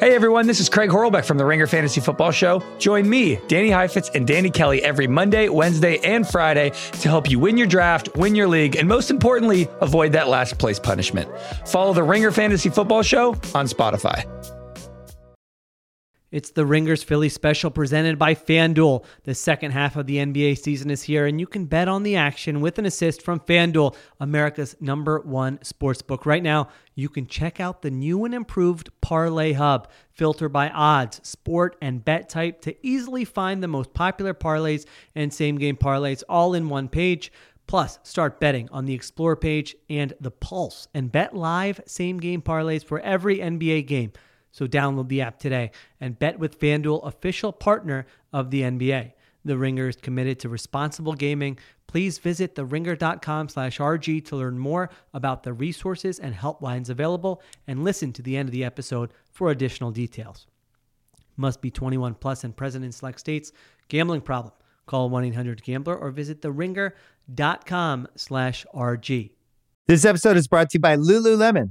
Hey everyone, this is Craig Horlbeck from the Ringer Fantasy Football Show. Join me, Danny Heifetz, and Danny Kelly every Monday, Wednesday, and Friday to help you win your draft, win your league, and most importantly, avoid that last place punishment. Follow the Ringer Fantasy Football Show on Spotify. It's the Ringers Philly special presented by FanDuel. The second half of the NBA season is here, and you can bet on the action with an assist from FanDuel, America's number one sportsbook. Right now, you can check out the new and improved Parlay Hub, filter by odds, sport, and bet type to easily find the most popular parlays and same game parlays all in one page. Plus, start betting on the Explore page and the Pulse and bet live same game parlays for every NBA game. So download the app today and bet with FanDuel, official partner of the NBA. The Ringer is committed to responsible gaming. Please visit theringer.com slash RG to learn more about the resources and helplines available and listen to the end of the episode for additional details. Must be 21 plus and present in select states. Gambling problem. Call 1-800-GAMBLER or visit theringer.com slash RG. This episode is brought to you by Lululemon.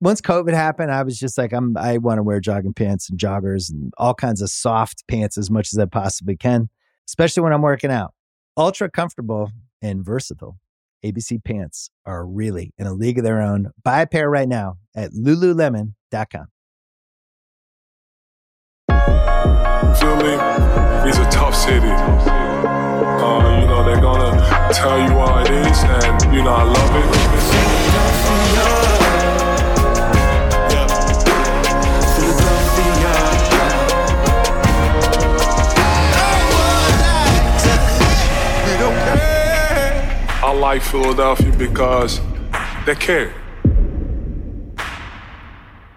once COVID happened, I was just like, I'm I want to wear jogging pants and joggers and all kinds of soft pants as much as I possibly can, especially when I'm working out. Ultra comfortable and versatile. ABC pants are really in a league of their own. Buy a pair right now at lululemon.com. Philly is a tough city. Uh, you know, they're gonna tell you how it is, and you know, I love it. Like Philadelphia because they care.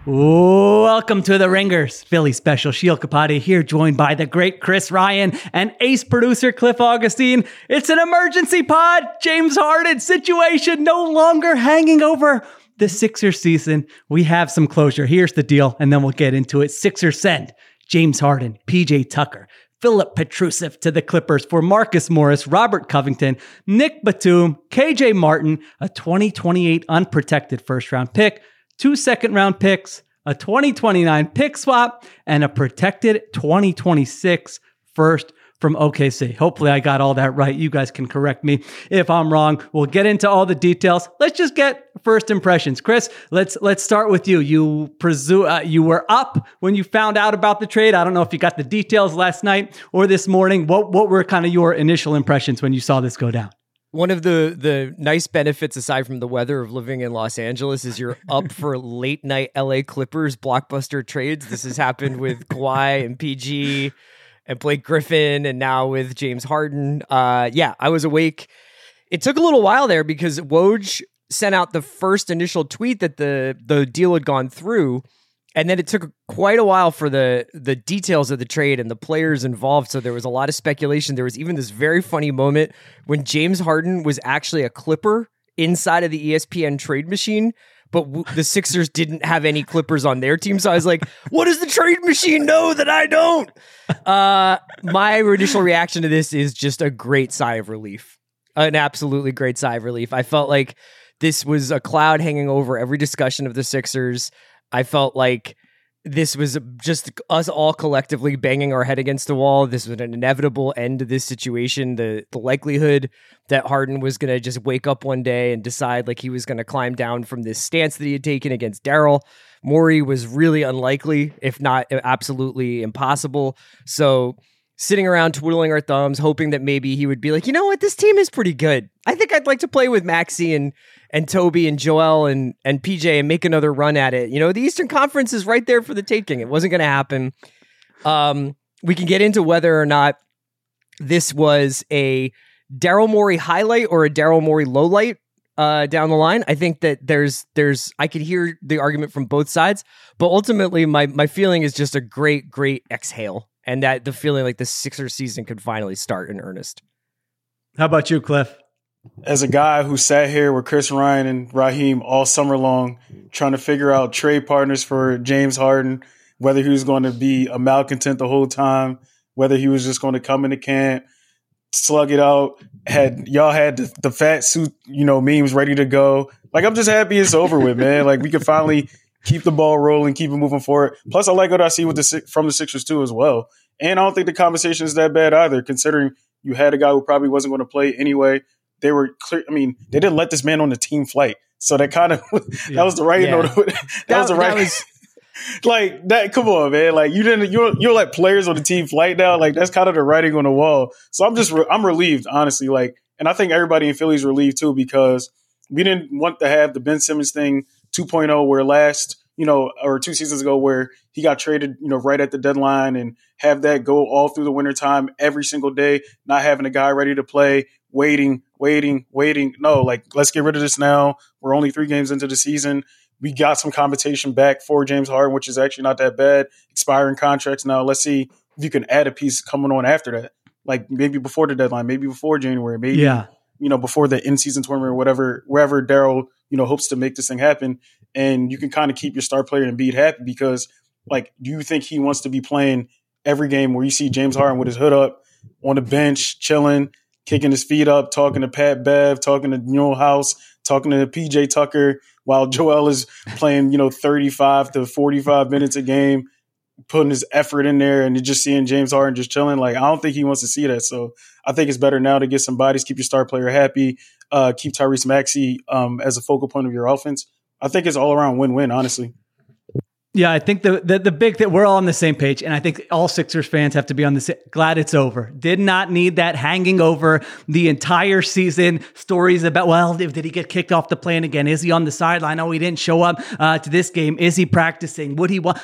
Welcome to the Ringers Philly special. Sheil Kapadia here, joined by the great Chris Ryan and ace producer Cliff Augustin. It's an emergency pod. James Harden situation no longer hanging over the Sixers season. We have some closure. Here's the deal, and then we'll get into it. Sixers send James Harden, PJ Tucker, Filip Petrusev to the Clippers for Marcus Morris, Robert Covington, Nick Batum, KJ Martin, a 2028 unprotected first round pick, two second round picks, a 2029 pick swap, and a protected 2026 first from OKC. Hopefully, I got all that right. You guys can correct me if I'm wrong. We'll get into all the details. Let's just get first impressions. Chris, let's let's start with you. You presume uh, you were up when you found out about the trade. I don't know if you got the details last night or this morning. What what were kind of your initial impressions when you saw this go down? One of the the nice benefits aside from the weather of living in Los Angeles is you're up for late night LA Clippers blockbuster trades. This has happened with Kawhi and PG and Blake Griffin, and now with James Harden. Uh, yeah, I was awake. It took a little while there because Woj sent out the first initial tweet that the the deal had gone through, and then it took quite a while for the the details of the trade and the players involved. So there was a lot of speculation. There was even this very funny moment when James Harden was actually a Clipper inside of the ESPN trade machine but w- the Sixers didn't have any Clippers on their team. So I was like, what does the trade machine know that I don't? Uh, my initial reaction to this is just a great sigh of relief. An absolutely great sigh of relief. I felt like this was a cloud hanging over every discussion of the Sixers. I felt like this was just us all collectively banging our head against the wall. This was an inevitable end to this situation. The the likelihood that Harden was going to just wake up one day and decide like he was going to climb down from this stance that he had taken against Daryl Morey was really unlikely, if not uh, absolutely impossible. So sitting around twiddling our thumbs, hoping that maybe he would be like, you know what, this team is pretty good. I think I'd like to play with Maxey and and Toby and Joel and and PJ and make another run at it. You know, the Eastern Conference is right there for the taking. It wasn't going to happen. Um, we can get into whether or not this was a Daryl Morey highlight or a Daryl Morey lowlight uh, down the line. I think that there's there's I could hear the argument from both sides, but ultimately my my feeling is just a great great exhale and that the feeling like the Sixer season could finally start in earnest. How about you, Cliff? As a guy who sat here with Chris Ryan and Raheem all summer long, trying to figure out trade partners for James Harden, whether he was going to be a malcontent the whole time, whether he was just going to come into camp, slug it out. Had y'all had the, the fat suit, you know, memes ready to go. Like I'm just happy it's over with, man. Like we can finally keep the ball rolling, keep it moving forward. Plus, I like what I see with the from the Sixers too as well. And I don't think the conversation is that bad either, considering you had a guy who probably wasn't going to play anyway. They were clear. I mean, they didn't let this man on the team flight, so that kind of that was the right. Yeah. that, that was the right. Was, like that. Come on, man. Like you didn't. You're you're like players on the team flight now. Like that's kind of the writing on the wall. So I'm just re- I'm relieved, honestly. Like, and I think everybody in Philly's relieved too because we didn't want to have the Ben Simmons thing 2.0 where last you know or two seasons ago where he got traded you know right at the deadline and have that go all through the wintertime every single day not having a guy ready to play waiting waiting waiting no like let's get rid of this now we're only three games into the season we got some compensation back for James Harden, which is actually not that bad. Expiring contracts now. Let's see if you can add a piece coming on after that, like maybe before the deadline, maybe before January, maybe Yeah. you know before the in season tournament or whatever, wherever Daryl you know hopes to make this thing happen, and you can kind of keep your star player and beat happy because like, do you think he wants to be playing every game where you see James Harden with his hood up on the bench, chilling, kicking his feet up, talking to Pat Bev, talking to Danuel House, talking to PJ Tucker, while Joel is playing, you know, 35 to 45 minutes a game, putting his effort in there and just seeing James Harden just chilling. Like, I don't think he wants to see that. So I think it's better now to get some bodies, keep your star player happy, uh, keep Tyrese Maxey um, as a focal point of your offense. I think it's all around win win, honestly. Yeah, I think the, the the big that we're all on the same page, and I think all Sixers fans have to be on the sa- glad it's over. Did not need that hanging over the entire season. Stories about well, did, did he get kicked off the plane again? Is he on the sideline? Oh, he didn't show up uh, to this game. Is he practicing? Would he want?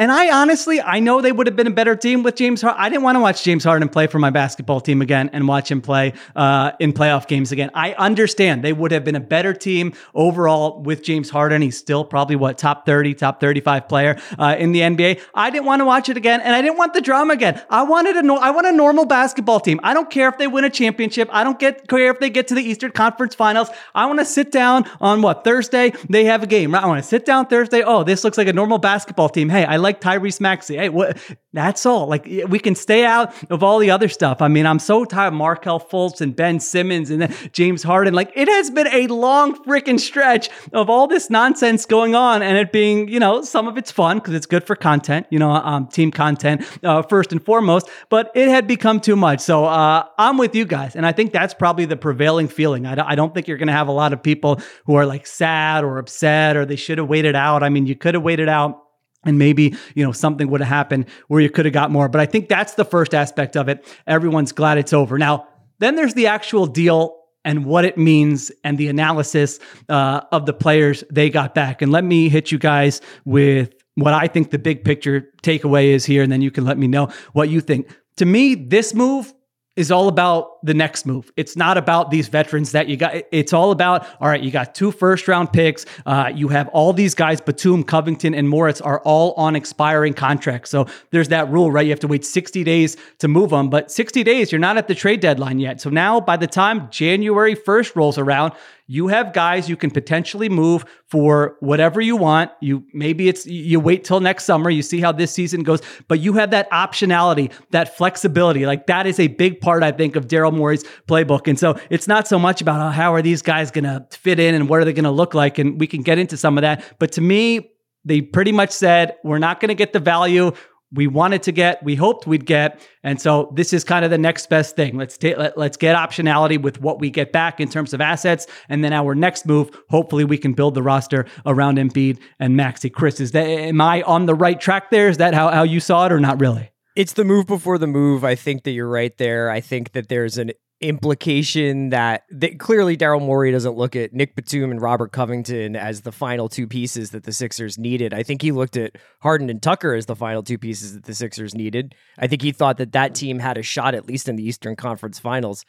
And I honestly, I know they would have been a better team with James Harden. I didn't want to watch James Harden play for my basketball team again and watch him play uh, in playoff games again. I understand they would have been a better team overall with James Harden. He's still probably what top 30, top 35 player uh, in the NBA. I didn't want to watch it again, and I didn't want the drama again. I wanted a no, I want a normal basketball team. I don't care if they win a championship. I don't get care if they get to the Eastern Conference Finals. I want to sit down on what Thursday they have a game. Right? I want to sit down Thursday. Oh, this looks like a normal basketball team. Hey, I like Tyrese Maxey. Hey, what? That's all. Like we can stay out of all the other stuff. I mean, I'm so tired. of Markelle Fultz and Ben Simmons and James Harden. Like it has been a long freaking stretch of all this nonsense going on, and it being, you know, some of it's fun because it's good for content, you know, um, team content uh, first and foremost. But it had become too much. So uh, I'm with you guys, and I think that's probably the prevailing feeling. I don't, I don't think you're going to have a lot of people who are like sad or upset or they should have waited out. I mean, you could have waited out and maybe you know something would have happened where you could have got more. But i think that's the first aspect of it. Everyone's glad it's over. Now then there's the actual deal and what it means and the analysis uh, of the players they got back. And let me hit you guys with what i think the big picture takeaway is here and then you can let me know what you think. To me this move is all about the next move. It's not about these veterans that you got. It's all about, all right, you got two first round picks. Uh, you have all these guys, Batum, Covington, and Morris are all on expiring contracts. So there's that rule, right? You have to wait 60 days to move them, but 60 days, you're not at the trade deadline yet. So now by the time January 1st rolls around, you have guys you can potentially move for whatever you want. You maybe it's you wait till next summer, you see how this season goes, but you have that optionality, that flexibility. Like that is a big part, I think, of Daryl Morey's playbook. And so it's not so much about oh, how are these guys gonna fit in and what are they gonna look like, and we can get into some of that. But to me, they pretty much said we're not to get the value we wanted to get, we hoped we'd get. And so this is kind of the next best thing. Let's take let, let's get optionality with what we get back in terms of assets. And then our next move, hopefully we can build the roster around Embiid and Maxey. Chris, is that am I on the right track there? Is that how, how you saw it or not really? It's the move before the move. I think that you're right there. I think that there's an implication that, that clearly Daryl Morey doesn't look at Nick Batum and Robert Covington as the final two pieces that the Sixers needed. I think he looked at Harden and Tucker as the final two pieces that the Sixers needed. I think he thought that that team had a shot at least in the Eastern Conference Finals.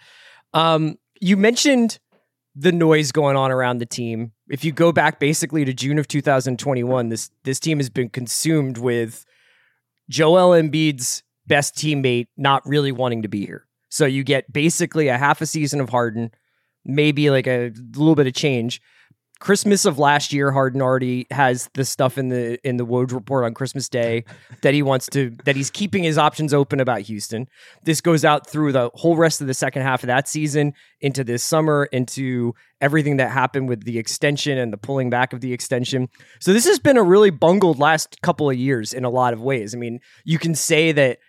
Um, you mentioned the noise going on around the team. If you go back basically to June of 2021, this this team has been consumed with Joel Embiid's best teammate not really wanting to be here. So you get basically a half a season of Harden, maybe like a little bit of change. Christmas of last year, Harden already has the stuff in the in the Woj report on Christmas Day that he wants to that he's keeping his options open about Houston. This goes out through the whole rest of the second half of that season into this summer, into everything that happened with the extension and the pulling back of the extension. So this has been a really bungled last couple of years in a lot of ways. I mean, you can say that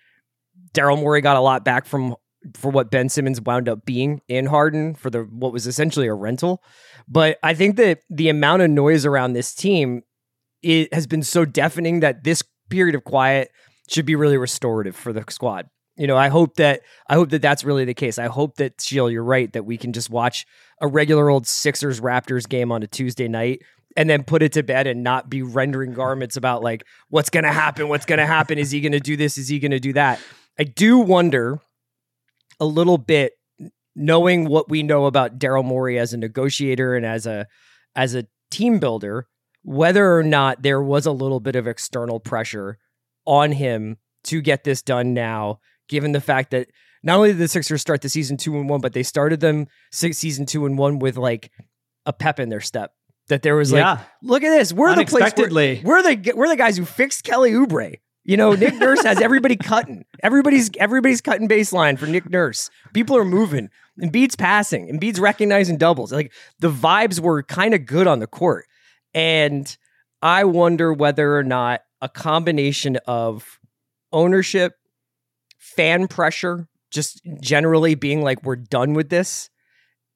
Daryl Morey got a lot back from for what Ben Simmons wound up being in Harden for the what was essentially a rental. But I think that the amount of noise around this team it has been so deafening that this period of quiet should be really restorative for the squad. You know, I hope that I hope that that's really the case. I hope that Sheil, you're right that we can just watch a regular old Sixers Raptors game on a Tuesday night and then put it to bed and not be rendering garments about like what's going to happen, what's going to happen, is he going to do this, is he going to do that. I do wonder a little bit knowing what we know about Daryl Morey as a negotiator and as a as a team builder, whether or not there was a little bit of external pressure on him to get this done now, given the fact that not only did the Sixers start the season two and one, but they started them six season two and one with like a pep in their step. That there was Yeah. like, look at this, we're the place, we're, we're the we're the guys who fixed Kelly Oubre. You know, Nick Nurse has everybody cutting. Everybody's everybody's cutting baseline for Nick Nurse. People are moving. And Embiid's passing. and Embiid's recognizing doubles. Like the vibes were kind of good on the court. And I wonder whether or not a combination of ownership, fan pressure, just generally being like, we're done with this,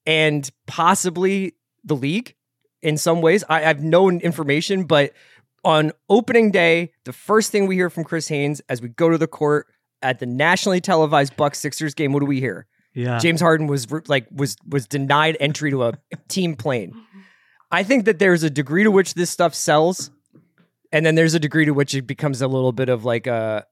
and possibly the league in some ways. I have no information, but on opening day, the first thing we hear from Chris Haynes as we go to the court at the nationally televised Bucks Sixers game, what do we hear? Yeah. James Harden was like was was denied entry to a team plane. I think that there's a degree to which this stuff sells, and then there's a degree to which it becomes a little bit of like a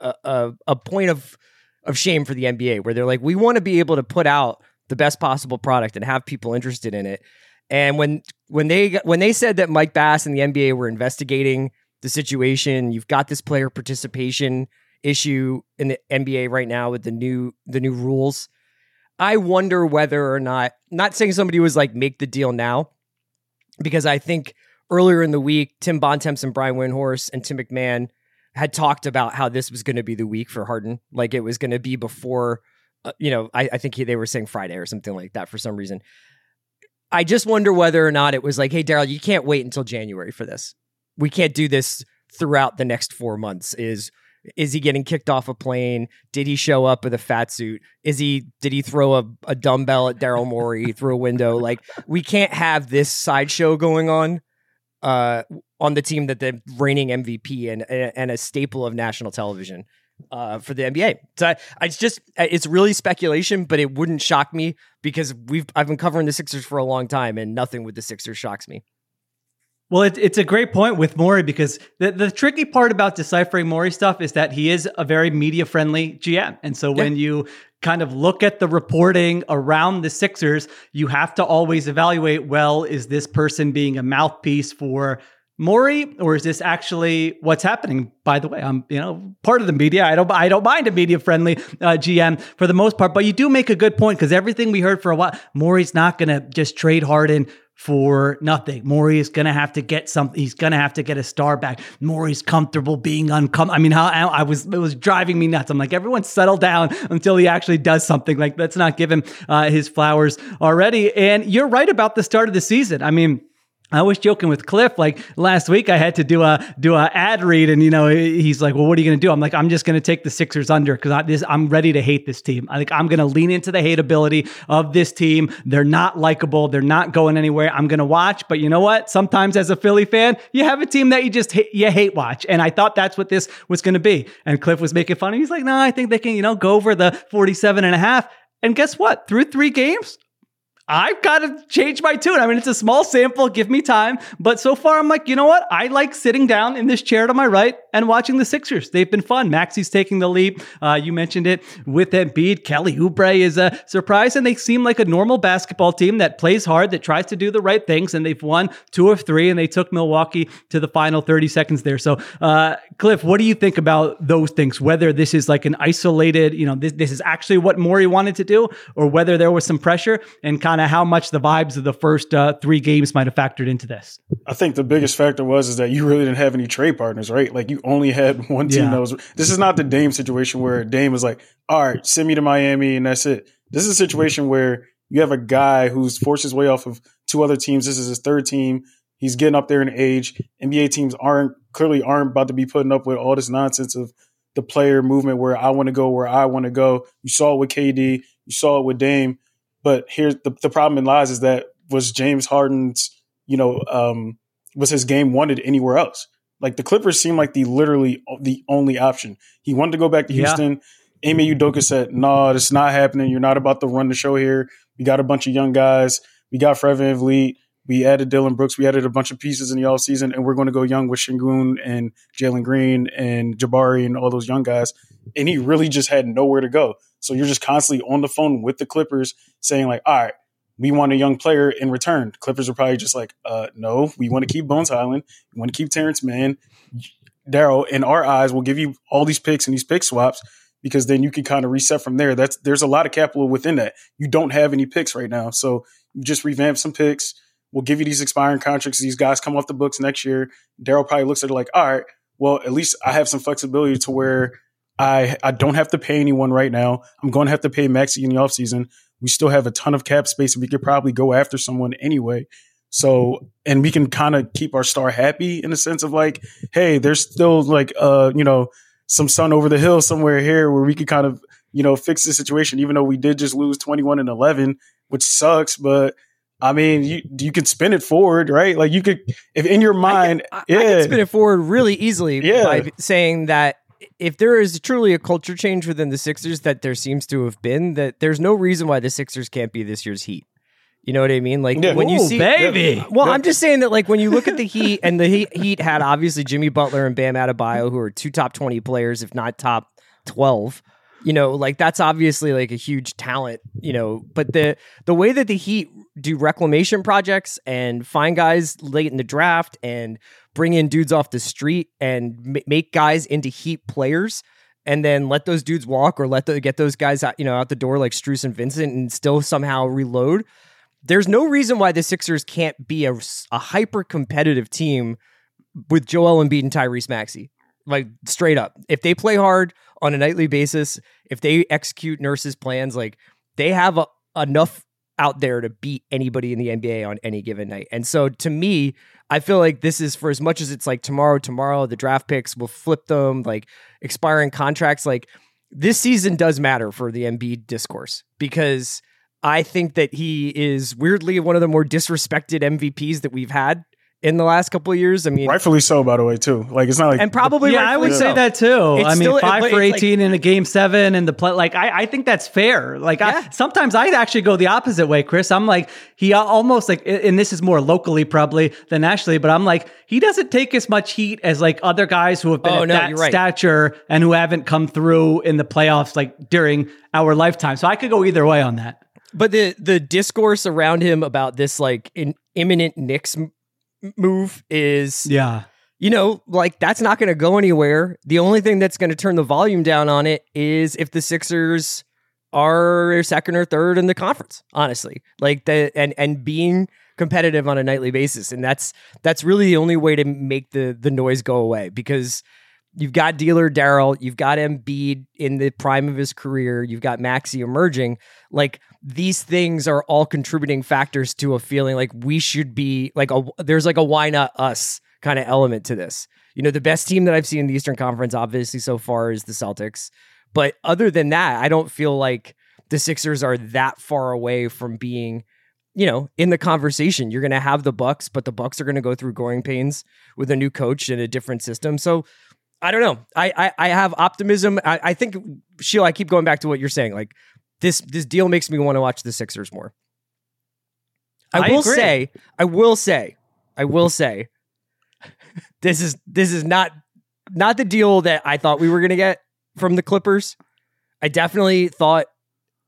a a, point of of shame for the NBA, where they're like, we want to be able to put out the best possible product and have people interested in it. And when when they when they said that Mike Bass and the NBA were investigating the situation, you've got this player participation issue in the NBA right now with the new the new rules. I wonder whether or not not saying somebody was like make the deal now, because I think earlier in the week Tim Bontemps and Brian Windhorst and Tim McMahon had talked about how this was going to be the week for Harden, like it was going to be before. Uh, you know, I, I think he, they were saying Friday or something like that for some reason. I just wonder whether or not it was like, hey, Daryl, you can't wait until January for this. We can't do this throughout the next four months. Is is he getting kicked off a plane? Did he show up with a fat suit? Is he did he throw a, a dumbbell at Daryl Morey through a window? Like we can't have this sideshow going on uh on the team that the reigning MVP and and a staple of national television uh, for the NBA. So I, I it's just it's really speculation, but it wouldn't shock me because we've I've been covering the Sixers for a long time, and nothing with the Sixers shocks me. Well, it, it's a great point with Morey because the, the tricky part about deciphering Morey stuff is that he is a very media friendly GM. And so when you kind of look at the reporting around the Sixers, you have to always evaluate well, is this person being a mouthpiece for Morey, or is this actually what's happening? By the way, I'm you know part of the media. I don't I don't mind a media friendly uh, GM for the most part, but you do make a good point because everything we heard for a while, Morey's not going to just trade Harden for nothing. Morey is going to have to get something. He's going to have to get a star back. Morey's comfortable being uncomfortable. I mean, how I, I was, it was driving me nuts. I'm like, everyone settle down until he actually does something. Like, let's not give him uh, his flowers already. And you're right about the start of the season. I mean, I was joking with Cliff like last week. I had to do a do a ad read, and you know he's like, "Well, what are you going to do?" I'm like, "I'm just going to take the Sixers under because I'm ready to hate this team. I think I'm going to lean into the hateability of this team. They're not likable. They're not going anywhere. I'm going to watch, but you know what? Sometimes as a Philly fan, you have a team that you just you hate watch, and I thought that's what this was going to be. And Cliff was making fun. of Me. He's like, "No, I think they can you know go over the 47 and a half." And guess what? Through three games, I've got to change my tune. I mean, it's a small sample. Give me time. But so far, I'm like, you know what? I like sitting down in this chair to my right and watching the Sixers. They've been fun. Maxey's taking the leap. Uh, you mentioned it with Embiid. Kelly Oubre is a surprise, and they seem like a normal basketball team that plays hard, that tries to do the right things, and they've won two of three, and they took Milwaukee to the final 30 seconds there. So, uh, Cliff, what do you think about those things? Whether this is like an isolated, you know, this, this is actually what Morey wanted to do, or whether there was some pressure and kind of how much the vibes of the first uh, three games might have factored into this. I think the biggest factor was is that you really didn't have any trade partners, right? Like you only had one team Yeah. that was. This is not the Dame situation where Dame was like, "All right, send me to Miami and that's it." This is a situation where you have a guy who's forced his way off of two other teams. This is his third team. He's getting up there in age. NBA teams aren't clearly aren't about to be putting up with all this nonsense of the player movement where I want to go where I want to go. You saw it with KD. You saw it with Dame. But here's the, the problem in lies is that was James Harden's, you know, um, was his game wanted anywhere else? Like the Clippers seem like the literally the only option. He wanted to go back to Yeah. Houston. Ime Udoka said, "No, this is not happening. You're not about to run the show here. We got a bunch of young guys. We got Fred VanVleet. We added Dillon Brooks. We added a bunch of pieces in the offseason, and we're going to go young with Sengun and Jalen Green and Jabari and all those young guys. And he really just had nowhere to go. So you're just constantly on the phone with the Clippers saying, like, all right, we want a young player in return. Clippers are probably just like, uh, no, we want to keep Bones Hyland. We want to keep Terrence Mann. Daryl, in our eyes, we'll give you all these picks and these pick swaps because then you can kind of reset from there. That's there's a lot of capital within that. You don't have any picks right now, so you just revamp some picks. We'll give you these expiring contracts. These guys come off the books next year. Daryl probably looks at it like, all right, well, at least I have some flexibility to where I I don't have to pay anyone right now. I'm going to have to pay Maxey in the offseason. We still have a ton of cap space, and we could probably go after someone anyway. So, and we can kind of keep our star happy in the sense of like, hey, there's still like, uh, you know, some sun over the hill somewhere here where we could kind of, you know, fix the situation, even though we did just lose 21 and 11, which sucks. But I mean, you, you can spin it forward, right? Like you could, if in your mind, I, yeah, I can spin it forward really easily Yeah. by saying that if there is truly a culture change within the Sixers that there seems to have been, that there's no reason why the Sixers can't be this year's Heat. You know what I mean? Like Yeah. when you see, baby. well, I'm just saying that like when you look at the Heat and the Heat, Heat had obviously Jimmy Butler and Bam Adebayo, who are two top 20 players, if not top 12. You know, like that's obviously like a huge talent. You know, but the the way that the Heat do reclamation projects and find guys late in the draft and bring in dudes off the street and ma- make guys into Heat players. And then let those dudes walk, or let the, get those guys out, you know, out the door like Strus and Vincent, and still somehow reload there's no reason why the Sixers can't be a, a hyper competitive team with Joel Embiid and Tyrese Maxey. Like straight up, if they play hard on a nightly basis, if they execute Nurse's plans, like they have a, enough out there to beat anybody in the NBA on any given night. And so to me, I feel like this is for as much as it's like tomorrow, tomorrow, the draft picks will flip them, like expiring contracts. Like this season does matter for the Embiid discourse because I think that he is weirdly one of the more disrespected MVPs that we've had in the last couple of years. I mean, rightfully so, by the way, too. Like it's not like and probably yeah, I would rightfully say that too. It's I mean, still- five but for it's like- eighteen in a game seven and the play. Like, I, I think that's fair. Like, Yeah. I sometimes I actually go the opposite way, Chris. I'm like, he almost like, and this is more locally probably than nationally, but I'm like, he doesn't take as much heat as like other guys who have been Oh, at no, that right. stature and who haven't come through in the playoffs like during our lifetime. So I could go either way on that. But the the discourse around him about this like in, imminent Knicks m- move is Yeah. you know, like that's not going to go anywhere. The only thing that's going to turn the volume down on it is if the Sixers are second or third in the conference, honestly. Like the and and being competitive on a nightly basis and that's that's really the only way to make the the noise go away because you've got dealer Daryl, you've got Embiid in the prime of his career, you've got Maxey emerging. Like these things are all contributing factors to a feeling like we should be like a there's like a why not us kind of element to this. You know, the best team that I've seen in the Eastern Conference obviously so far is the Celtics. But other than that, I don't feel like the Sixers are that far away from being you know, in the conversation, you're going to have the Bucks, but the Bucks are going to go through growing pains with a new coach and a different system. So I don't know. I I, I have optimism. I, I think Sheila, I keep going back to what you're saying. Like this this deal makes me want to watch the Sixers more. I, I will agree. say, I will say, I will say, this is this is not not the deal that I thought we were going to get from the Clippers. I definitely thought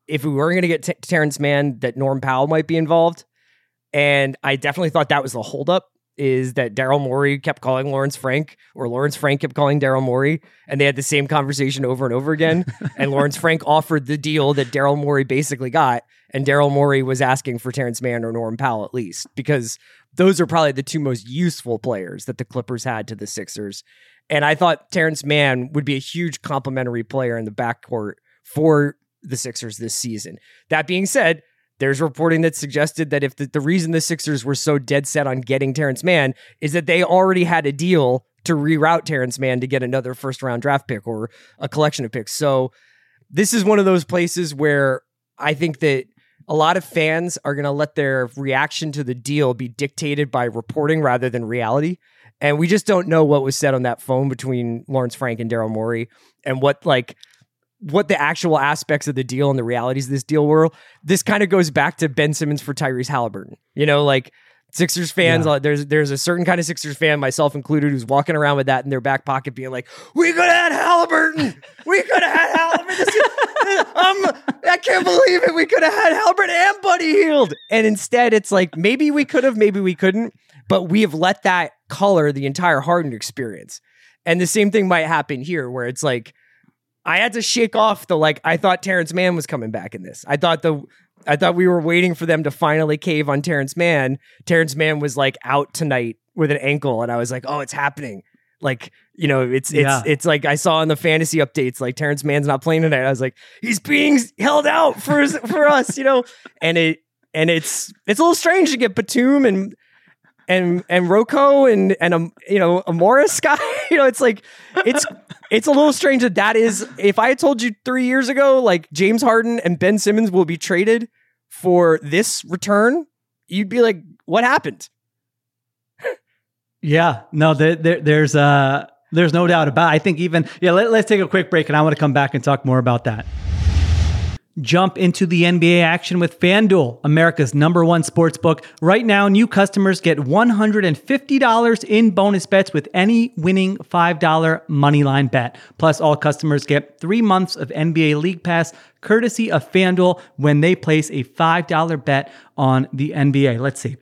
if we were going to get T- Terrence Mann, that Norm Powell might be involved, and I definitely thought that was the holdup. Is that Daryl Morey kept calling Lawrence Frank, or Lawrence Frank kept calling Daryl Morey, and they had the same conversation over and over again. and Lawrence Frank offered the deal that Daryl Morey basically got, and Daryl Morey was asking for Terrence Mann or Norm Powell at least, because those are probably the two most useful players that the Clippers had to the Sixers. And I thought Terrence Mann would be a huge complementary player in the backcourt for the Sixers this season. That being said, there's reporting that suggested that if the, the reason the Sixers were so dead set on getting Terrence Mann is that they already had a deal to reroute Terrence Mann to get another first round draft pick or a collection of picks. So this is one of those places where I think that a lot of fans are going to let their reaction to the deal be dictated by reporting rather than reality. And we just don't know what was said on that phone between Lawrence Frank and Daryl Morey and what like what the actual aspects of the deal and the realities of this deal were. This kind of goes back to Ben Simmons for Tyrese Halliburton. You know, like Sixers fans, uh, there's there's a certain kind of Sixers fan, myself included, who's walking around with that in their back pocket, being like, "We could have had Halliburton. We could have had Halliburton. Is- um, I can't believe it. We could have had Halliburton and Buddy Hield." And instead, it's like maybe we could have, maybe we couldn't, but we have let that color the entire Harden experience. And the same thing might happen here, where it's like I had to shake off the like. I thought Terrence Mann was coming back in this. I thought the I thought we were waiting for them to finally cave on Terrence Mann. Terrence Mann was like out tonight with an ankle, and I was like, oh, it's happening. Like you know, it's it's Yeah. it's like I saw in the fantasy updates, like Terrence Mann's not playing tonight. I was like, he's being held out for his, for us, you know, and it and it's it's a little strange to get Batum and and and Rocco and and um you know a Morris guy. You know, it's like it's it's a little strange that that is. If I had told you three years ago, like James Harden and Ben Simmons will be traded for this return, you'd be like, what happened? Yeah, no, there, there, there's uh, there's no doubt about. It. I think even yeah. Let, let's take a quick break, and I want to come back and talk more about that. Jump into the NBA action with FanDuel, America's number one sports book. Right now, new customers get $150 in bonus bets with any winning $5 moneyline bet. Plus, all customers get three months of NBA League Pass courtesy of FanDuel when they place a $5 bet on the NBA. Let's see.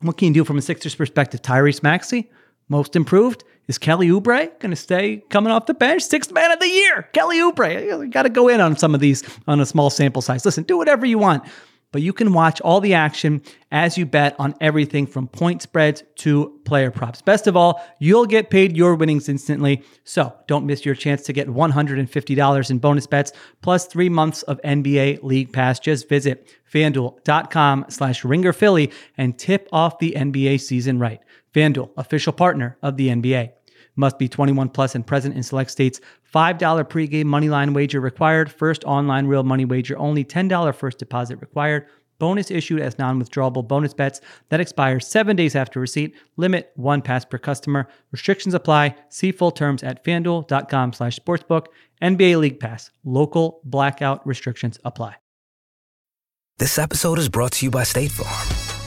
What can you do from a Sixers perspective? Tyrese Maxey, most improved. Is Kelly Oubre going to stay coming off the bench? Sixth man of the year, Kelly Oubre. You got to go in on some of these on a small sample size. Listen, do whatever you want, but you can watch all the action as you bet on everything from point spreads to player props. Best of all, you'll get paid your winnings instantly. So don't miss your chance to get $150 in bonus bets plus three months of NBA League Pass. Just visit fanduel.com slash ringer Philly and tip off the NBA season right. FanDuel, official partner of the NBA. Must be 21 plus and present in select states. $5 pregame moneyline wager required. First online real money wager only. $10 first deposit required. Bonus issued as non-withdrawable bonus bets that expire seven days after receipt. Limit one pass per customer. Restrictions apply. See full terms at fanduel.com slash sportsbook. NBA League Pass. Local blackout restrictions apply. This episode is brought to you by State Farm.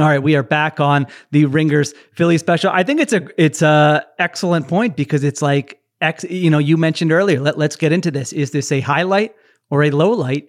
All right, we are back on the Ringers Philly special. I think it's a it's a excellent point because it's like ex, you know you mentioned earlier. Let, let's get into this. Is this a highlight or a low light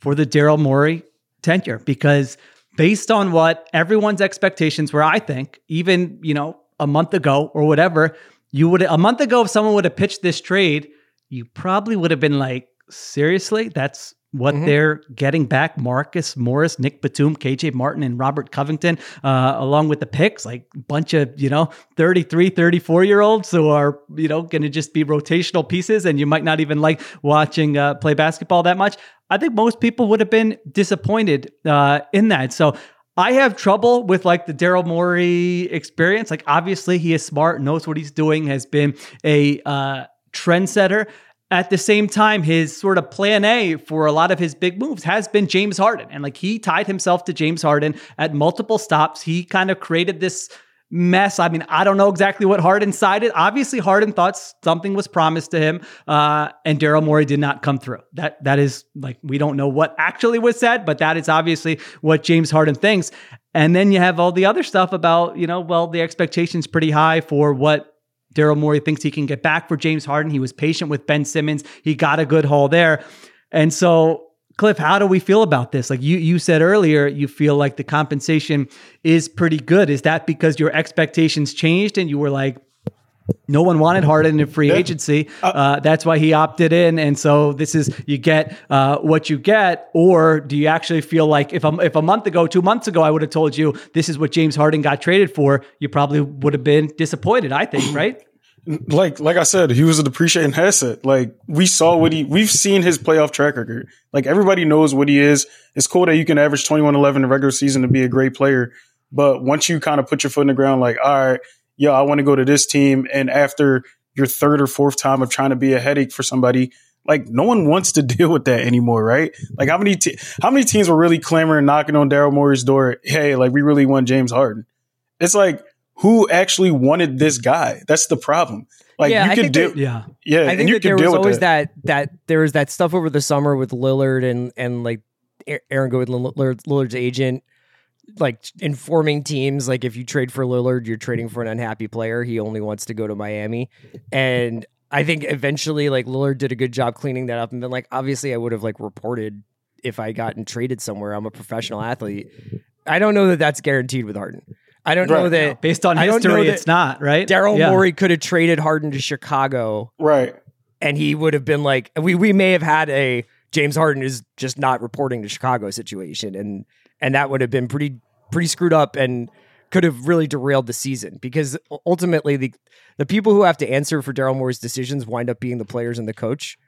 for the Daryl Morey tenure? Because based on what everyone's expectations were, I think even you know a month ago or whatever, you would a month ago if someone would have pitched this trade, you probably would have been like, seriously, that's what they're getting back Marcus Morris, Nick Batum, KJ Martin, and Robert Covington, uh, along with the picks, like a bunch of, you know, 33, 34 year olds who are, you know, going to just be rotational pieces and you might not even like watching uh, play basketball that much. I think most people would have been disappointed uh, in that. So I have trouble with like the Daryl Morey experience. Like, obviously, he is smart, knows what he's doing, has been a uh, trendsetter. At the same time, his sort of plan A for a lot of his big moves has been James Harden. And like he tied himself to James Harden at multiple stops. He kind of created this mess. I mean, I don't know exactly what Harden sided. Obviously, Harden thought something was promised to him, uh, and Daryl Morey did not come through. That that is like we don't know what actually was said, but that is obviously what James Harden thinks. And then you have all the other stuff about you know, well, the expectations pretty high for what. Daryl Morey thinks he can get back for James Harden. He was patient with Ben Simmons. He got a good haul there. And so Cliff, how do we feel about this? Like you you said earlier, you feel like the compensation is pretty good. Is that because your expectations changed and you were like, no one wanted Harden in free agency. Uh, uh, that's why he opted in, and so this is you get uh, what you get. Or do you actually feel like if a, if a month ago, two months ago, I would have told you this is what James Harden got traded for, you probably would have been disappointed. I think, right? like like I said, he was a depreciating asset. Like we saw what he we've seen his playoff track record. Like everybody knows what he is. It's cool that you can average 21 11 in the regular season to be a great player. But once you kind of put your foot in the ground, like, all right, yo, I want to go to this team. And after your third or fourth time of trying to be a headache for somebody, like no one wants to deal with that anymore, right? Like how many te- how many teams were really clamoring, knocking on Daryl Morey's door? Hey, like we really want James Harden. It's like who actually wanted this guy? That's the problem. Like Yeah, you I could think do, Yeah. yeah. I and think you that could there was with always that. that there was that stuff over the summer with Lillard and and like Aaron Good, Lillard, Lillard's agent, like informing teams like if you trade for Lillard, you're trading for an unhappy player. He only wants to go to Miami, and I think eventually like Lillard did a good job cleaning that up, and then like obviously I would have like reported if I gotten traded somewhere. I'm a professional athlete. I don't know that that's guaranteed with Harden. I don't know Right. that Based on I history, that it's not right. Daryl Yeah. Morey could have traded Harden to Chicago right. and he would have been like we we may have had a James Harden is just not reporting to Chicago situation and and that would have been pretty pretty screwed up and could have really derailed the season because ultimately the the people who have to answer for Daryl Morey's decisions wind up being the players and the coach.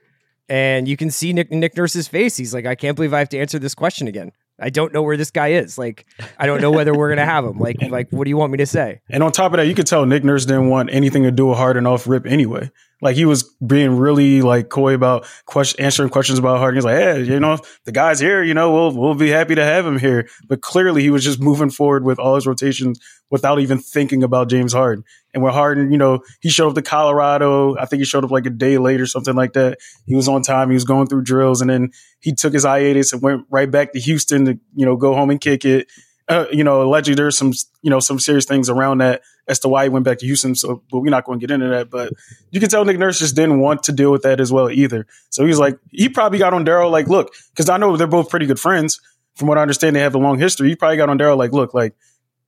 And you can see Nick, Nick Nurse's face. He's like, I can't believe I have to answer this question again. I don't know where this guy is. Like, I don't know whether we're gonna have him. Like, like, what do you want me to say? And on top of that, you could tell Nick Nurse didn't want anything to do with Harden off rip anyway. Like he was being really like coy about question, answering questions about Harden. He's like, hey, you know, the guy's here, you know, we'll we'll be happy to have him here. But clearly, he was just moving forward with all his rotations without even thinking about James Harden. And when Harden, you know, he showed up to Colorado. I think he showed up like a day late or something like that. He was on time. He was going through drills, and then he took his hiatus and went right back to Houston to you know go home and kick it. Uh, you know, allegedly there's some you know some serious things around that as to why he went back to Houston. So, but we're not going to get into that. But you can tell Nick Nurse just didn't want to deal with that as well either. So he was like, he probably got on Daryl like, look, because I know they're both pretty good friends. From what I understand, they have a long history. He probably got on Daryl like, look, like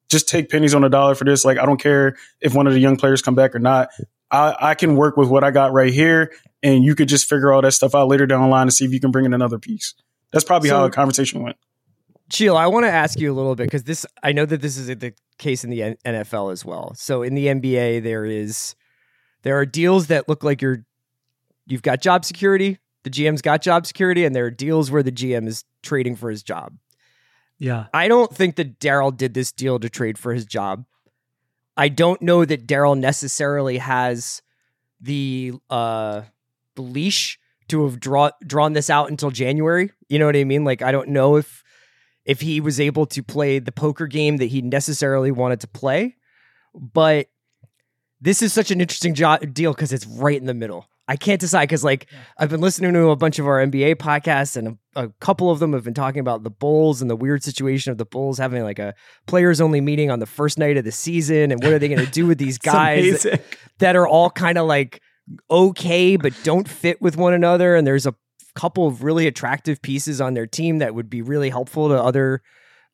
just take pennies on a dollar for this. Like, I don't care if one of the young players come back or not. I, I can work with what I got right here, and you could just figure all that stuff out later down the line to see if you can bring in another piece. That's probably how the conversation went. Sheila, I want to ask you a little bit because this, I know that this is the case in the NFL as well. So in the NBA, there is, there are deals that look like you're, you've got job security. The GM's got job security, and there are deals where the GM is trading for his job. Yeah. I don't think that Daryl did this deal to trade for his job. I don't know that Daryl necessarily has the uh the leash to have draw, drawn this out until January. You know what I mean? Like I don't know if if he was able to play the poker game that he necessarily wanted to play, but this is such an interesting jo- deal because it's right in the middle. I can't decide because like I've been listening to a bunch of our NBA podcasts and a, a couple of them have been talking about the Bulls and the weird situation of the Bulls having like a players only meeting on the first night of the season and what are they going to do with these guys amazing. that are all kind of like okay but don't fit with one another and there's a couple of really attractive pieces on their team that would be really helpful to other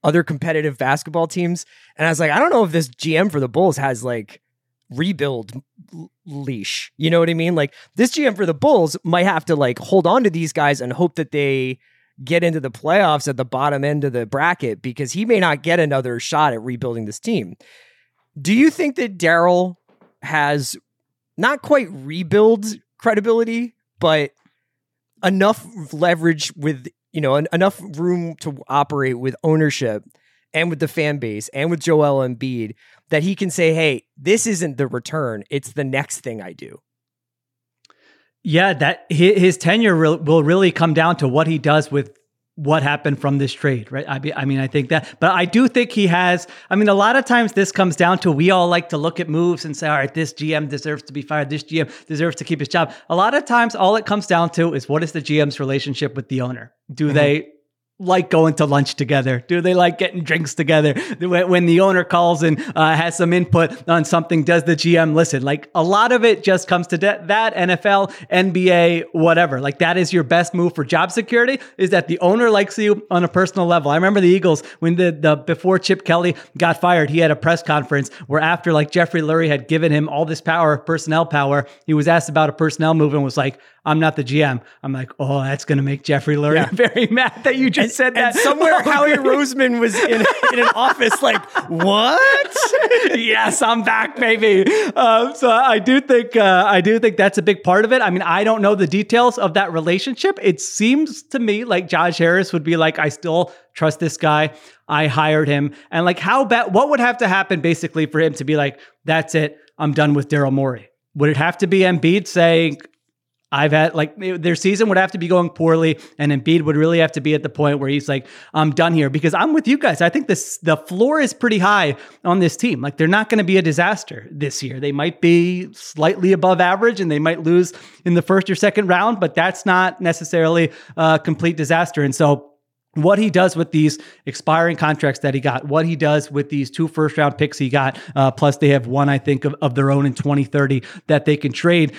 other competitive basketball teams and I was like I don't know if this GM for the Bulls has like rebuild leash. You know what I mean? Like this GM for the Bulls might have to like hold on to these guys and hope that they get into the playoffs at the bottom end of the bracket because he may not get another shot at rebuilding this team. Do you think that Daryl has not quite rebuild credibility, but enough leverage with, you know, en- enough room to operate with ownership and with the fan base and with Joel Embiid that he can say, "Hey, this isn't the return; it's the next thing I do." Yeah, that his tenure will really come down to what he does with what happened from this trade, right? I, be, I mean, I think that, but I do think he has. I mean, a lot of times this comes down to we all like to look at moves and say, all right, this GM deserves to be fired. This GM deserves to keep his job. A lot of times, all it comes down to is what is the GM's relationship with the owner? Do mm-hmm. they like going to lunch together? Do they like getting drinks together? When the owner calls and uh, has some input on something, does the GM listen? Like a lot of it just comes to de- that NFL, NBA, whatever. Like that is your best move for job security is that the owner likes you on a personal level. I remember the Eagles when the, the before Chip Kelly got fired, he had a press conference where after like Jeffrey Lurie had given him all this power, personnel power, he was asked about a personnel move and was like, I'm not the GM. I'm like, oh, that's going to make Jeffrey Lurie yeah. very mad that you just and, said that. Somewhere Howie Roseman was in, in an office like, what? yes, I'm back, baby. Um, so I do think uh, I do think that's a big part of it. I mean, I don't know the details of that relationship. It seems to me like Josh Harris would be like, I still trust this guy. I hired him, and like, how bad? What would have to happen basically for him to be like, that's it. I'm done with Daryl Morey. Would it have to be Embiid saying, I've had like their season would have to be going poorly, and Embiid would really have to be at the point where he's like, "I'm done here." Because I'm with you guys. I think this the floor is pretty high on this team. Like they're not going to be a disaster this year. They might be slightly above average, and they might lose in the first or second round, but that's not necessarily a complete disaster. And so what he does with these expiring contracts that he got, what he does with these two first round picks he got, uh, plus they have one, I think, of, of their own in 2030 that they can trade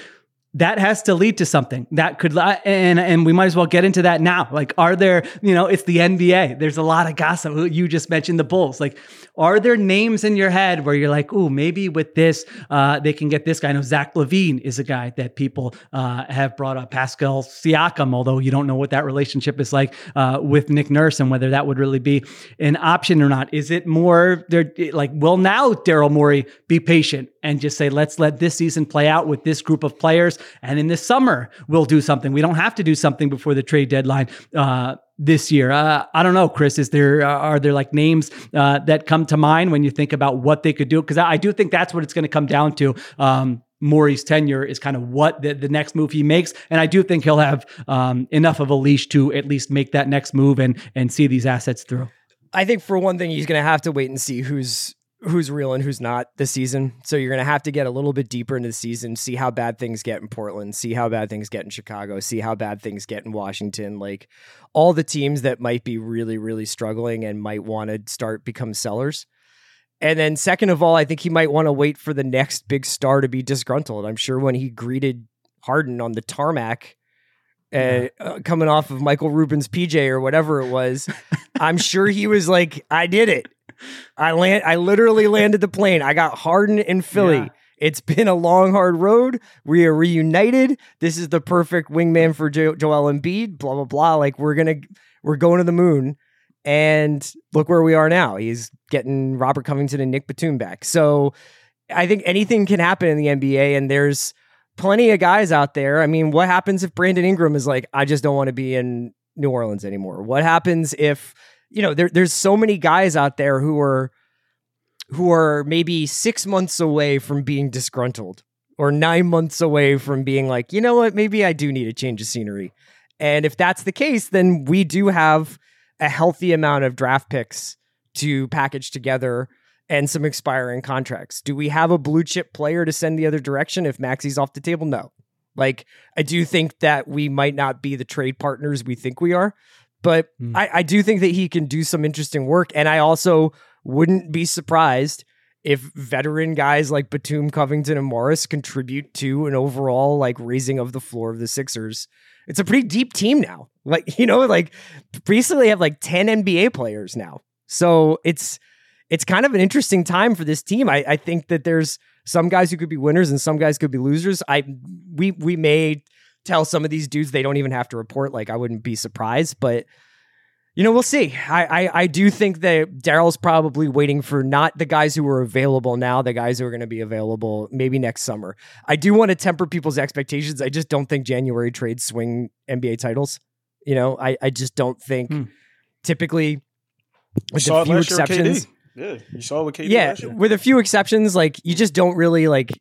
that has to lead to something that could and and we might as well get into that now. Like are there you know it's the nba there's a lot of gossip. You just mentioned the bulls. Like are there names in your head where you're like oh maybe with this uh, they can get this guy. I know zach LaVine is a guy that people uh, have brought up. Pascal siakam although you don't know what that relationship is like uh, with nick nurse and whether that would really be an option or not. Is it more there like will now daryl morey be patient and just say let's let this season play out with this group of players and in the summer, we'll do something. We don't have to do something before the trade deadline. Uh, this year. Uh, I don't know, Chris. Is there uh, are there like names uh, that come to mind when you think about what they could do? Because I, do think that's what it's going to come down to. Um, Morey's tenure is kind of what the, the next move he makes, and I do think he'll have um, enough of a leash to at least make that next move and and see these assets through. I think for one thing, he's going to have to wait and see who's who's real and who's not this season. So you're going to have to get a little bit deeper into the season, see how bad things get in Portland, see how bad things get in Chicago, see how bad things get in Washington. Like all the teams that might be really, really struggling and might want to start become sellers. And then, second of all, I think he might want to wait for the next big star to be disgruntled. I'm sure when he greeted Harden on the tarmac, uh, uh, coming off of Michael Rubin's PJ or whatever it was, I'm sure he was like, "I did it. I land. I literally landed the plane. I got Harden in Philly. Yeah. It's been a long, hard road. We are reunited. This is the perfect wingman for jo- Joel Embiid. Blah blah blah. Like we're gonna, we're going to the moon. And look where we are now. He's getting Robert Covington and Nick Batum back. So I think anything can happen in the NBA, and there's plenty of guys out there. I mean, what happens if Brandon Ingram is like, I just don't want to be in New Orleans anymore? What happens if you know, there, there's so many guys out there who are who are maybe six months away from being disgruntled or nine months away from being like, you know what, maybe I do need a change of scenery. And if that's the case, then we do have a healthy amount of draft picks to package together and some expiring contracts. Do we have a blue chip player to send the other direction if Maxey's off the table? No. Like, I do think that we might not be the trade partners we think we are. But mm. I, I do think that he can do some interesting work. And I also wouldn't be surprised if veteran guys like Batum, Covington, and Morris contribute to an overall like raising of the floor of the Sixers. It's a pretty deep team now. Like, you know, like recently have like 10 NBA players now. So it's it's kind of an interesting time for this team. I, I think that there's some guys who could be winners and some guys could be losers. I we we may tell some of these dudes they don't even have to report. Like I wouldn't be surprised, but you know, we'll see. I, I, I do think that Daryl's probably waiting for not the guys who are available now, the guys who are going to be available maybe next summer. I do want to temper people's expectations. I just don't think January trades swing NBA titles. You know, I, I just don't think hmm. typically with a few last year with exceptions. Yeah, you saw it with KD. Yeah, with a few exceptions, like you just don't really like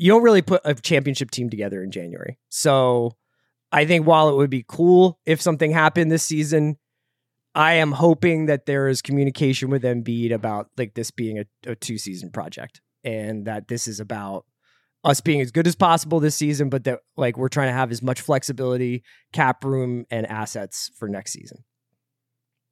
you don't really put a championship team together in January. So I think while it would be cool if something happened this season, I am hoping that there is communication with Embiid about like this being a, a two season project and that this is about us being as good as possible this season, but that like we're trying to have as much flexibility, cap room, and assets for next season.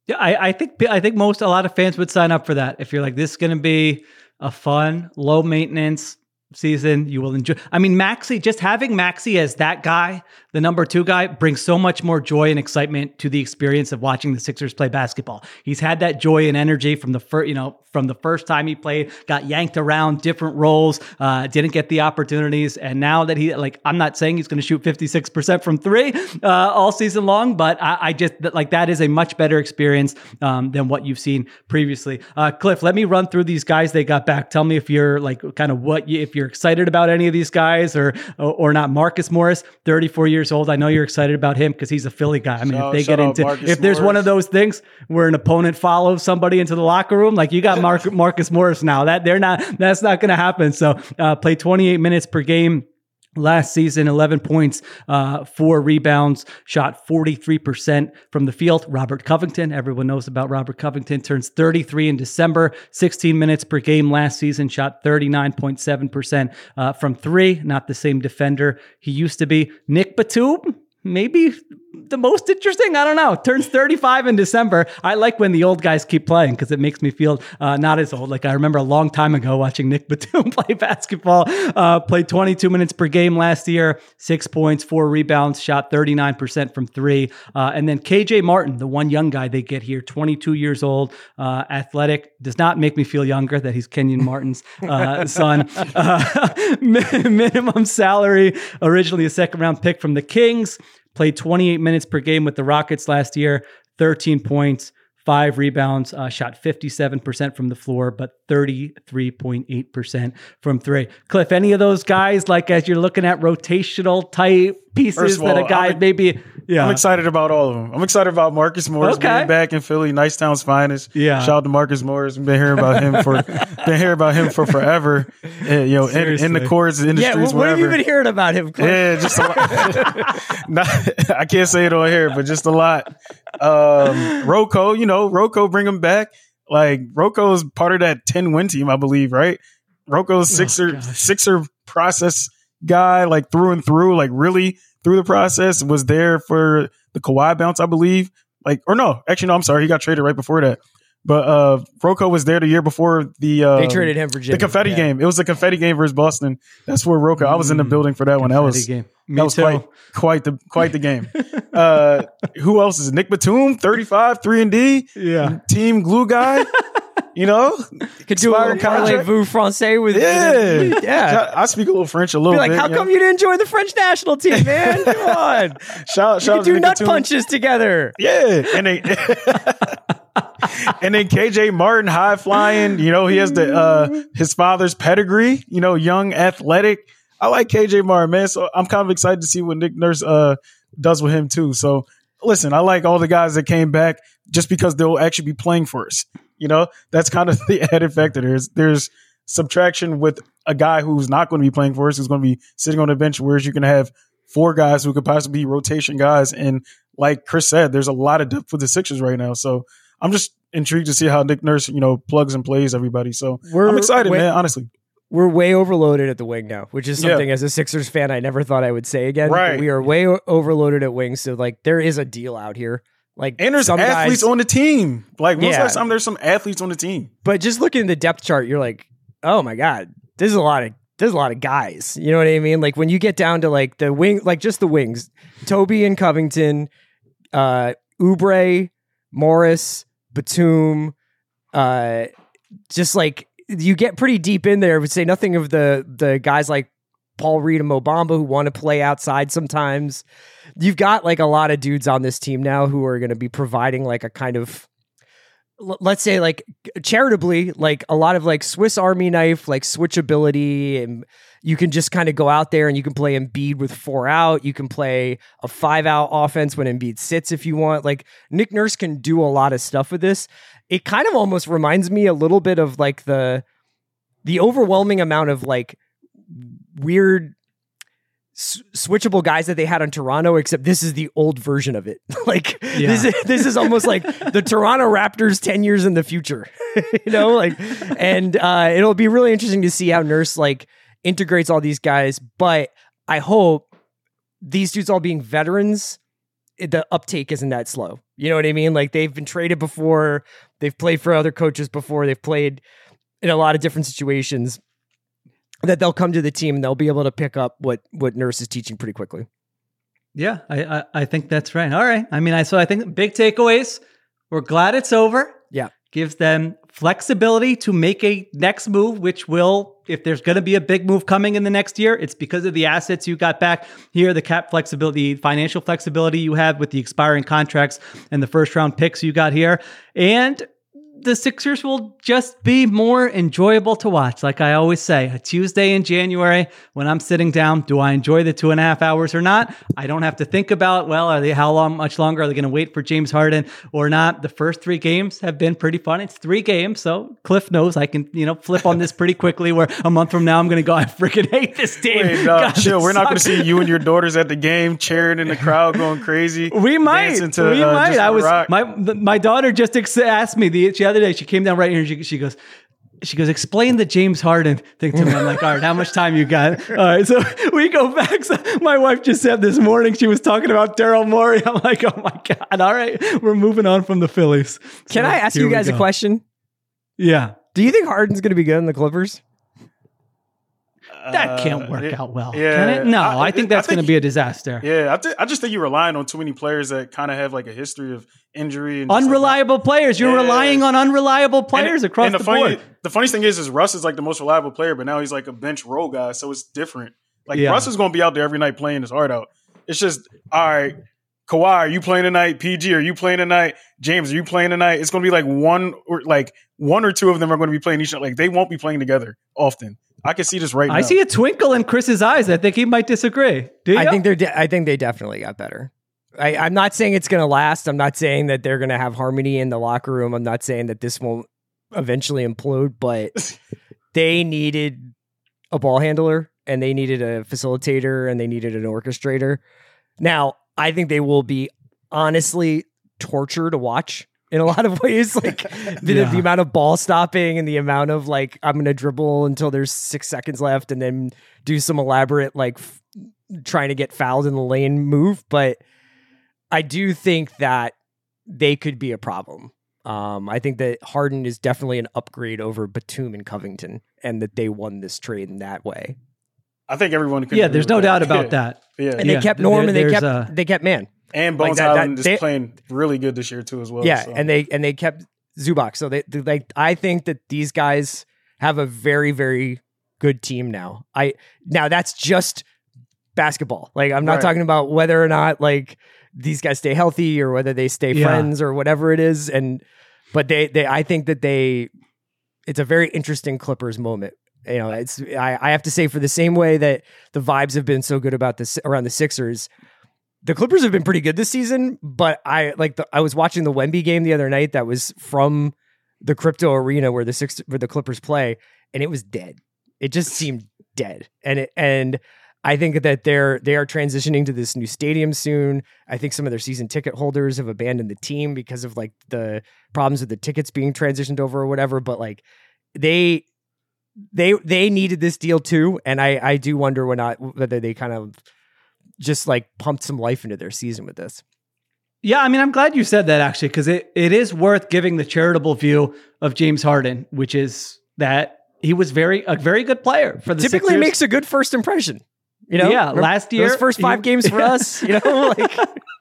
Yeah, I, I think I think most a lot of fans would sign up for that. If you're like, this is going to be a fun, low maintenance season, you will enjoy. I mean, Maxey, just having Maxey as that guy, the number two guy, brings so much more joy and excitement to the experience of watching the Sixers play basketball. He's had that joy and energy from the first, you know, from the first time he played, got yanked around different roles, uh, didn't get the opportunities, and now that he like, I'm not saying he's going to shoot 56 percent from three uh, all season long, but I, I just like that is a much better experience um, than what you've seen previously. Uh, Cliff, let me run through these guys they got back. Tell me if you're like kind of what you, if you're excited about any of these guys or or not. Marcus Morris, 34 years old. I know you're excited about him because he's a Philly guy. I mean, if they get into Marcus if there's one of those things where an opponent follows somebody into the locker room, like you got Marcus Morris now. That they're not. That's not going to happen. So uh, play 28 minutes per game. Last season, 11 points, uh, four rebounds, shot 43% from the field. Robert Covington, everyone knows about Robert Covington, turns 33 in December, 16 minutes per game last season, shot 39.7% uh, from three. Not the same defender he used to be. Nick Batum, maybe the most interesting. I don't know. Turns 35 in December. I like when the old guys keep playing because it makes me feel uh, not as old. Like I remember a long time ago watching Nick Batum play basketball. Uh, played 22 minutes per game last year, six points, four rebounds, shot 39% from three. Uh, and then KJ Martin, the one young guy they get here, 22 years old, uh, athletic, does not make me feel younger that he's Kenyon Martin's uh, son. Uh, minimum salary, originally a second round pick from the Kings. Played 28 minutes per game with the Rockets last year, 13 points, five rebounds, uh, shot 57% from the floor, but 33.8% from three. Cliff, any of those guys, like as you're looking at rotational type pieces of that a guy I'm- maybe, yeah. I'm excited about all of them. I'm excited about Marcus Morris Okay. being back in Philly, Nicetown's finest. Yeah. shout out to Marcus Morris. We've been hearing about him for been hearing about him for forever. Eh, you know, in, in the courts, in the Yeah, streets, what, have you been hearing about him? Cliff? Yeah, just a lot. Not, I can't say it on here, but just a lot. Um, Rocco, you know, Rocco, bring him back. Like Rocco is part of that ten win team, I believe, right? Rocco's sixer sixer process guy, like through and through, like really through the process. Was there for the Kawhi bounce, I believe. Like, or no, actually, no, I'm sorry, he got traded right before that. But uh Rocco was there the year before the uh, They traded him for Jimmy. the confetti Yeah. game. It was the confetti game versus Boston. That's where Rocco. I was in the building for that one. That was game. Me that was too. quite quite the quite the game. uh, who else is it? Nick Batum, thirty five, three and D, Yeah. team glue guy. You know, Could do a little Expired contract. parlez-vous français with yeah, yeah. I speak a little French a little Be like, bit. how you come know? you didn't join the French national team, man? Come on, Shout, you shout could out to do nut punches together. Yeah, and then and then KJ Martin, high flying. You know, he has the uh his father's pedigree. You know, young, athletic. I like KJ Martin, man. So I'm kind of excited to see what Nick Nurse uh does with him too. So listen, I like all the guys that came back just because they'll actually be playing for us. You know, that's kind of the added factor. There's there's subtraction with a guy who's not going to be playing for us, who's going to be sitting on the bench, whereas you can have four guys who could possibly be rotation guys. And like Chris said, there's a lot of depth for the Sixers right now. So I'm just intrigued to see how Nick Nurse, you know, plugs and plays everybody. So We're I'm excited, way- man. Honestly, We're way overloaded at the wing now, which is Yeah. something as a Sixers fan I never thought I would say again. Right. We are way overloaded at wing, so like there is a deal out here. Like and there's some athletes guys, on the team. Like the Yeah. last time there's some athletes on the team? but just looking at the depth chart, you're like, oh my god, there's a lot of there's a lot of guys. You know what I mean? Like when you get down to like the wing, like just the wings, Toby and Covington, uh, Oubre, Morris, Batum, uh, just like you get pretty deep in there. But say nothing of the the guys like Paul Reed and Mo Bamba who want to play outside sometimes. You've got like a lot of dudes on this team now who are going to be providing like a kind of let's say like charitably, like a lot of like Swiss Army knife, like switchability, and you can just kind of go out there and you can play Embiid with four out. You can play a five out offense when Embiid sits if you want. Like Nick Nurse can do a lot of stuff with this. It kind of almost reminds me a little bit of like the the overwhelming amount of like weird s- switchable guys that they had on Toronto, except this is the old version of it. like this, is, this is almost like the Toronto Raptors ten years in the future. you know, like, and uh, it'll be really interesting to see how Nurse like integrates all these guys. But I hope these dudes all being veterans, the uptake isn't that slow. You know what I mean? Like they've been traded before, they've played for other coaches before, they've played in a lot of different situations that they'll come to the team and they'll be able to pick up what what Nurse is teaching pretty quickly. Yeah, I, I I think that's right. All right. I mean, I so I think big takeaways. We're glad it's over. Yeah. Gives them flexibility to make a next move, which will, if there's going to be a big move coming in the next year, it's because of the assets you got back here, the cap flexibility, financial flexibility you have with the expiring contracts and the first round picks you got here. And the Sixers will just be more enjoyable to watch. Like I always say, a Tuesday in January when I'm sitting down, do I enjoy the two and a half hours or not? I don't have to think about, well, are they how long, much longer are they going to wait for James Harden or not? The first three games have been pretty fun. It's three games, so Cliff knows I can, you know, flip on this pretty quickly. Where a month from now I'm going to go, I freaking hate this team. Wait, no, God, chill. We're not going to see you and your daughters at the game cheering in the crowd, going crazy. We might. to, we uh, might. I was Rock. my my daughter just ex- asked me the, the other day. She came down right here. And she, she goes. She goes, explain the James Harden thing to me. I'm like, all right, how much time you got? All right, so we go back. So my wife just said this morning she was talking about Daryl Morey. I'm like, oh my god! All right, we're moving on from the Phillies. Can I ask you guys a question? Yeah, Do you think Harden's going to be good in the Clippers? That can't Uh, work yeah, out well. yeah. can it? No, I, I- think that's going to be a disaster. Yeah, I, th- I just think you're relying on too many players that kind of have like a history of injury and just, like, Unreliable players. You're Yeah. relying on unreliable And- players across and the, funny, board. The funniest thing is, is Russ is like the most reliable player, but now he's like a bench role guy, so it's different. Like Yeah. Russ is going to be out there every night playing his heart out. It's just all right. Kawhi, are you playing tonight? PG, are you playing tonight? James, are you playing tonight? It's going to be like one or like one or two of them are going to be playing each other. Like they won't be playing together often. I can see this right now. I see a twinkle in Chris's eyes. I think he might disagree. Do you? I think they're. De- I think they definitely got better. I, I'm not saying it's going to last. I'm not saying that they're going to have harmony in the locker room. I'm not saying that this won't eventually implode, but they needed a ball handler and they needed a facilitator and they needed an orchestrator. Now, I think they will be honestly torture to watch in a lot of ways. Like the, Yeah. the amount of ball stopping and the amount of like, I'm going to dribble until there's six seconds left and then do some elaborate, like, f- trying to get fouled in the lane move. But I do think that they could be a problem. Um, I think that Harden is definitely an upgrade over Batum and Covington, and that they won this trade in that way. I think everyone. Could yeah, there's no that. doubt about that. Yeah, And Yeah, they kept there- Norm, and they kept a- they kept Man. And Like Bones that- that- Hyland is they- playing really good this year too, as well. yeah, so. and they and they kept Zubac. So they, they like I think that these guys have a very very good team now. I now that's just basketball. Like I'm not Right. talking about whether or not like these guys stay healthy or whether they stay Yeah. friends or whatever it is. And but they they I think that they it's a very interesting Clippers moment. You know, it's I, I have to say for the same way that the vibes have been so good about this around the Sixers, the Clippers have been pretty good this season. But I like the I was watching the Wemby game the other night that was from the crypto arena where the six where the Clippers play, and it was dead. It just seemed dead. And it and I think that they're they are transitioning to this new stadium soon. I think some of their season ticket holders have abandoned the team because of like the problems with the tickets being transitioned over or whatever. But like they they they needed this deal too, and I I do wonder when not whether they kind of just like pumped some life into their season with this. Yeah, I mean, I'm glad you said that actually, because it, it is worth giving the charitable view of James Harden, which is that he was very a very good player for the Typically Sixers. makes a good first impression. You know, Yeah, last year, first five he- games for us, you know, like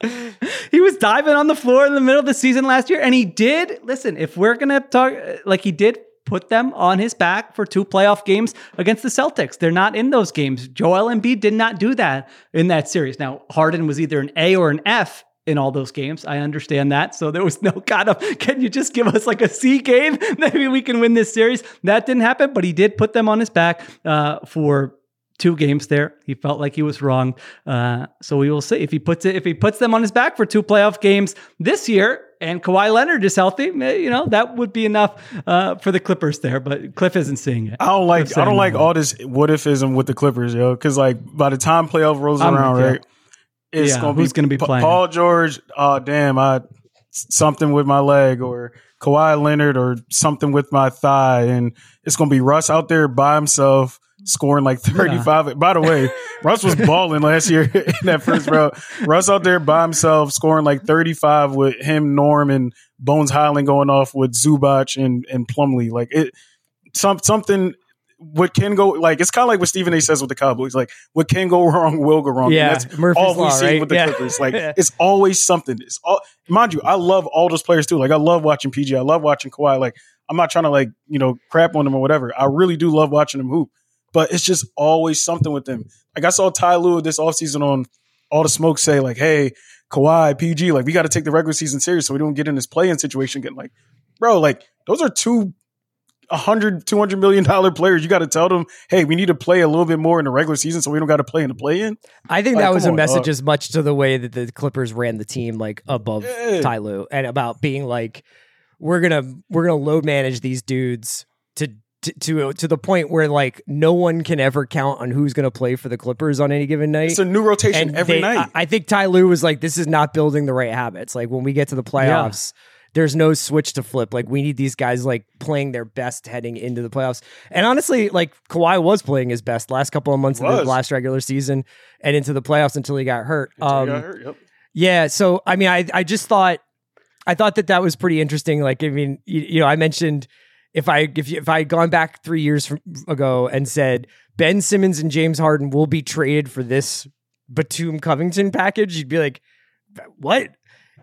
he was diving on the floor in the middle of the season last year, and he did. Listen, if we're gonna talk, like he did put them on his back for two playoff games against the Celtics. They're not in those games. Joel Embiid did not do that in that series. Now Harden was either an A or an F in all those games. I understand that. So there was no kind of, can you just give us like a C game? Maybe we can win this series. That didn't happen, but he did put them on his back uh, for two games there. He felt like he was wrong. Uh, so we will see if he puts it if he puts them on his back for two playoff games this year. And Kawhi Leonard is healthy, you know that would be enough uh, for the Clippers there. But Cliff isn't seeing it. I don't like I don't like all this what ifism with the Clippers, yo. Because like by the time playoff rolls I'm- around, yeah. right? It's Yeah, gonna be gonna be playing? Paul George. Oh damn, I something with my leg, or Kawhi Leonard, or something with my thigh, and it's gonna be Russ out there by himself scoring like thirty five. By the way, Russ was balling last year in that first round. Russ out there by himself scoring like thirty five with him, Norm, and Bones Hyland going off with Zubac and and Plumlee. Like it, some something. What can go like it's kind of like what Stephen A. says with the Cowboys. Like what can go wrong will go wrong. And Yeah, that's Murphy's all Law, seen right? with the Yeah. Clippers. Like Yeah. it's always something. It's all mind you. I love all those players too. Like I love watching PG. I love watching Kawhi. Like I'm not trying to like you know crap on them or whatever. I really do love watching them hoop. But it's just always something with them. Like I saw Ty Lue this offseason on all the smoke say like, hey, Kawhi, PG, like we got to take the regular season serious so we don't get in this play-in situation. Getting like, bro, like those are two. 100 200 million dollar players you got to tell them hey we need to play a little bit more in the regular season so we don't got to play in the play-in I think Like, that was a on, message dog. as much to the way that the Clippers ran the team like above Yeah. Ty Lue and about being like, we're gonna we're gonna load manage these dudes to to to, to the point where like no one can ever count on who's gonna play for the Clippers on any given night. it's a new rotation and every they- night I, I think Ty Lue was like, this is not building the right habits. Like when we get to the playoffs, there's no switch to flip. Like we need these guys like playing their best heading into the playoffs. And honestly, like Kawhi was playing his best last couple of months of the last regular season and into the playoffs until he got hurt. Until he Um, got hurt, yep. yeah. So I mean, I I just thought I thought that that was pretty interesting. Like I mean, you, you know, I mentioned if I if you, if I had gone back three years from, ago and said Ben Simmons and James Harden will be traded for this Batum Covington package, you'd be like, what?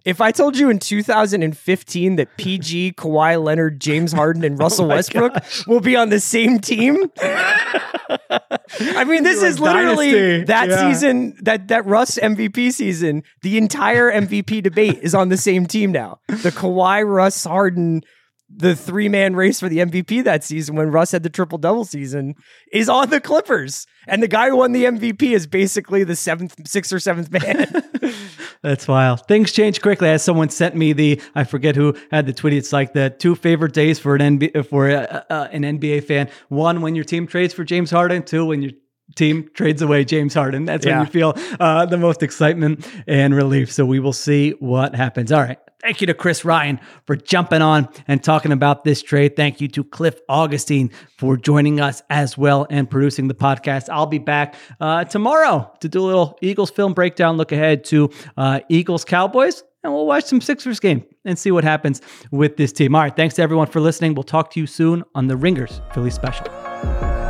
If I told you in 2015 that PG, Kawhi Leonard, James Harden, and oh Russell Westbrook will be on the same team, I mean, this You're is literally dynasty. that Yeah. season, that that Russ MVP season. The entire MVP debate is on the same team now. The Kawhi, Russ, Harden, the three man race for the MVP that season when Russ had the triple double season is on the Clippers, and the guy who won the MVP is basically the seventh, sixth or seventh man. That's wild. Things change quickly. As someone sent me the, I forget who had the tweet. It's like the two favorite days for an NBA for uh, uh, an NBA fan. One when your team trades for James Harden. Two when your team trades away James Harden. That's Yeah. when you feel uh, the most excitement and relief. So we will see what happens. All right. Thank you to Chris Ryan for jumping on and talking about this trade. Thank you to Cliff Augustin for joining us as well and producing the podcast. I'll be back uh, tomorrow to do a little Eagles film breakdown, look ahead to uh, Eagles Cowboys, and we'll watch some Sixers game and see what happens with this team. All right. Thanks to everyone for listening. We'll talk to you soon on the Ringers Philly Special.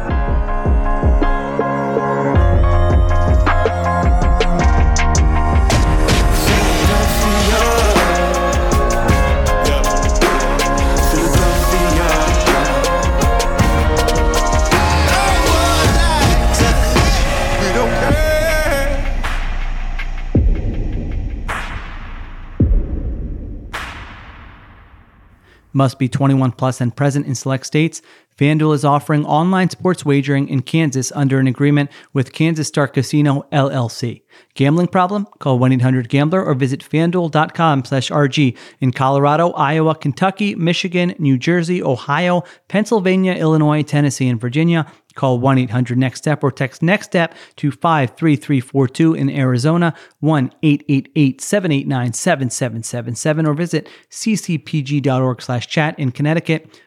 Must be 21 plus and present in select states. FanDuel is offering online sports wagering in Kansas under an agreement with Kansas Star Casino LLC. Gambling problem? Call 1-800-GAMBLER or visit fanduel.com slash RG. In Colorado, Iowa, Kentucky, Michigan, New Jersey, Ohio, Pennsylvania, Illinois, Tennessee, and Virginia, Call 1 800 NEXT STEP or text NEXT STEP to 53342 in Arizona, 1 888 789 7777, or visit ccpg.org slash chat in Connecticut,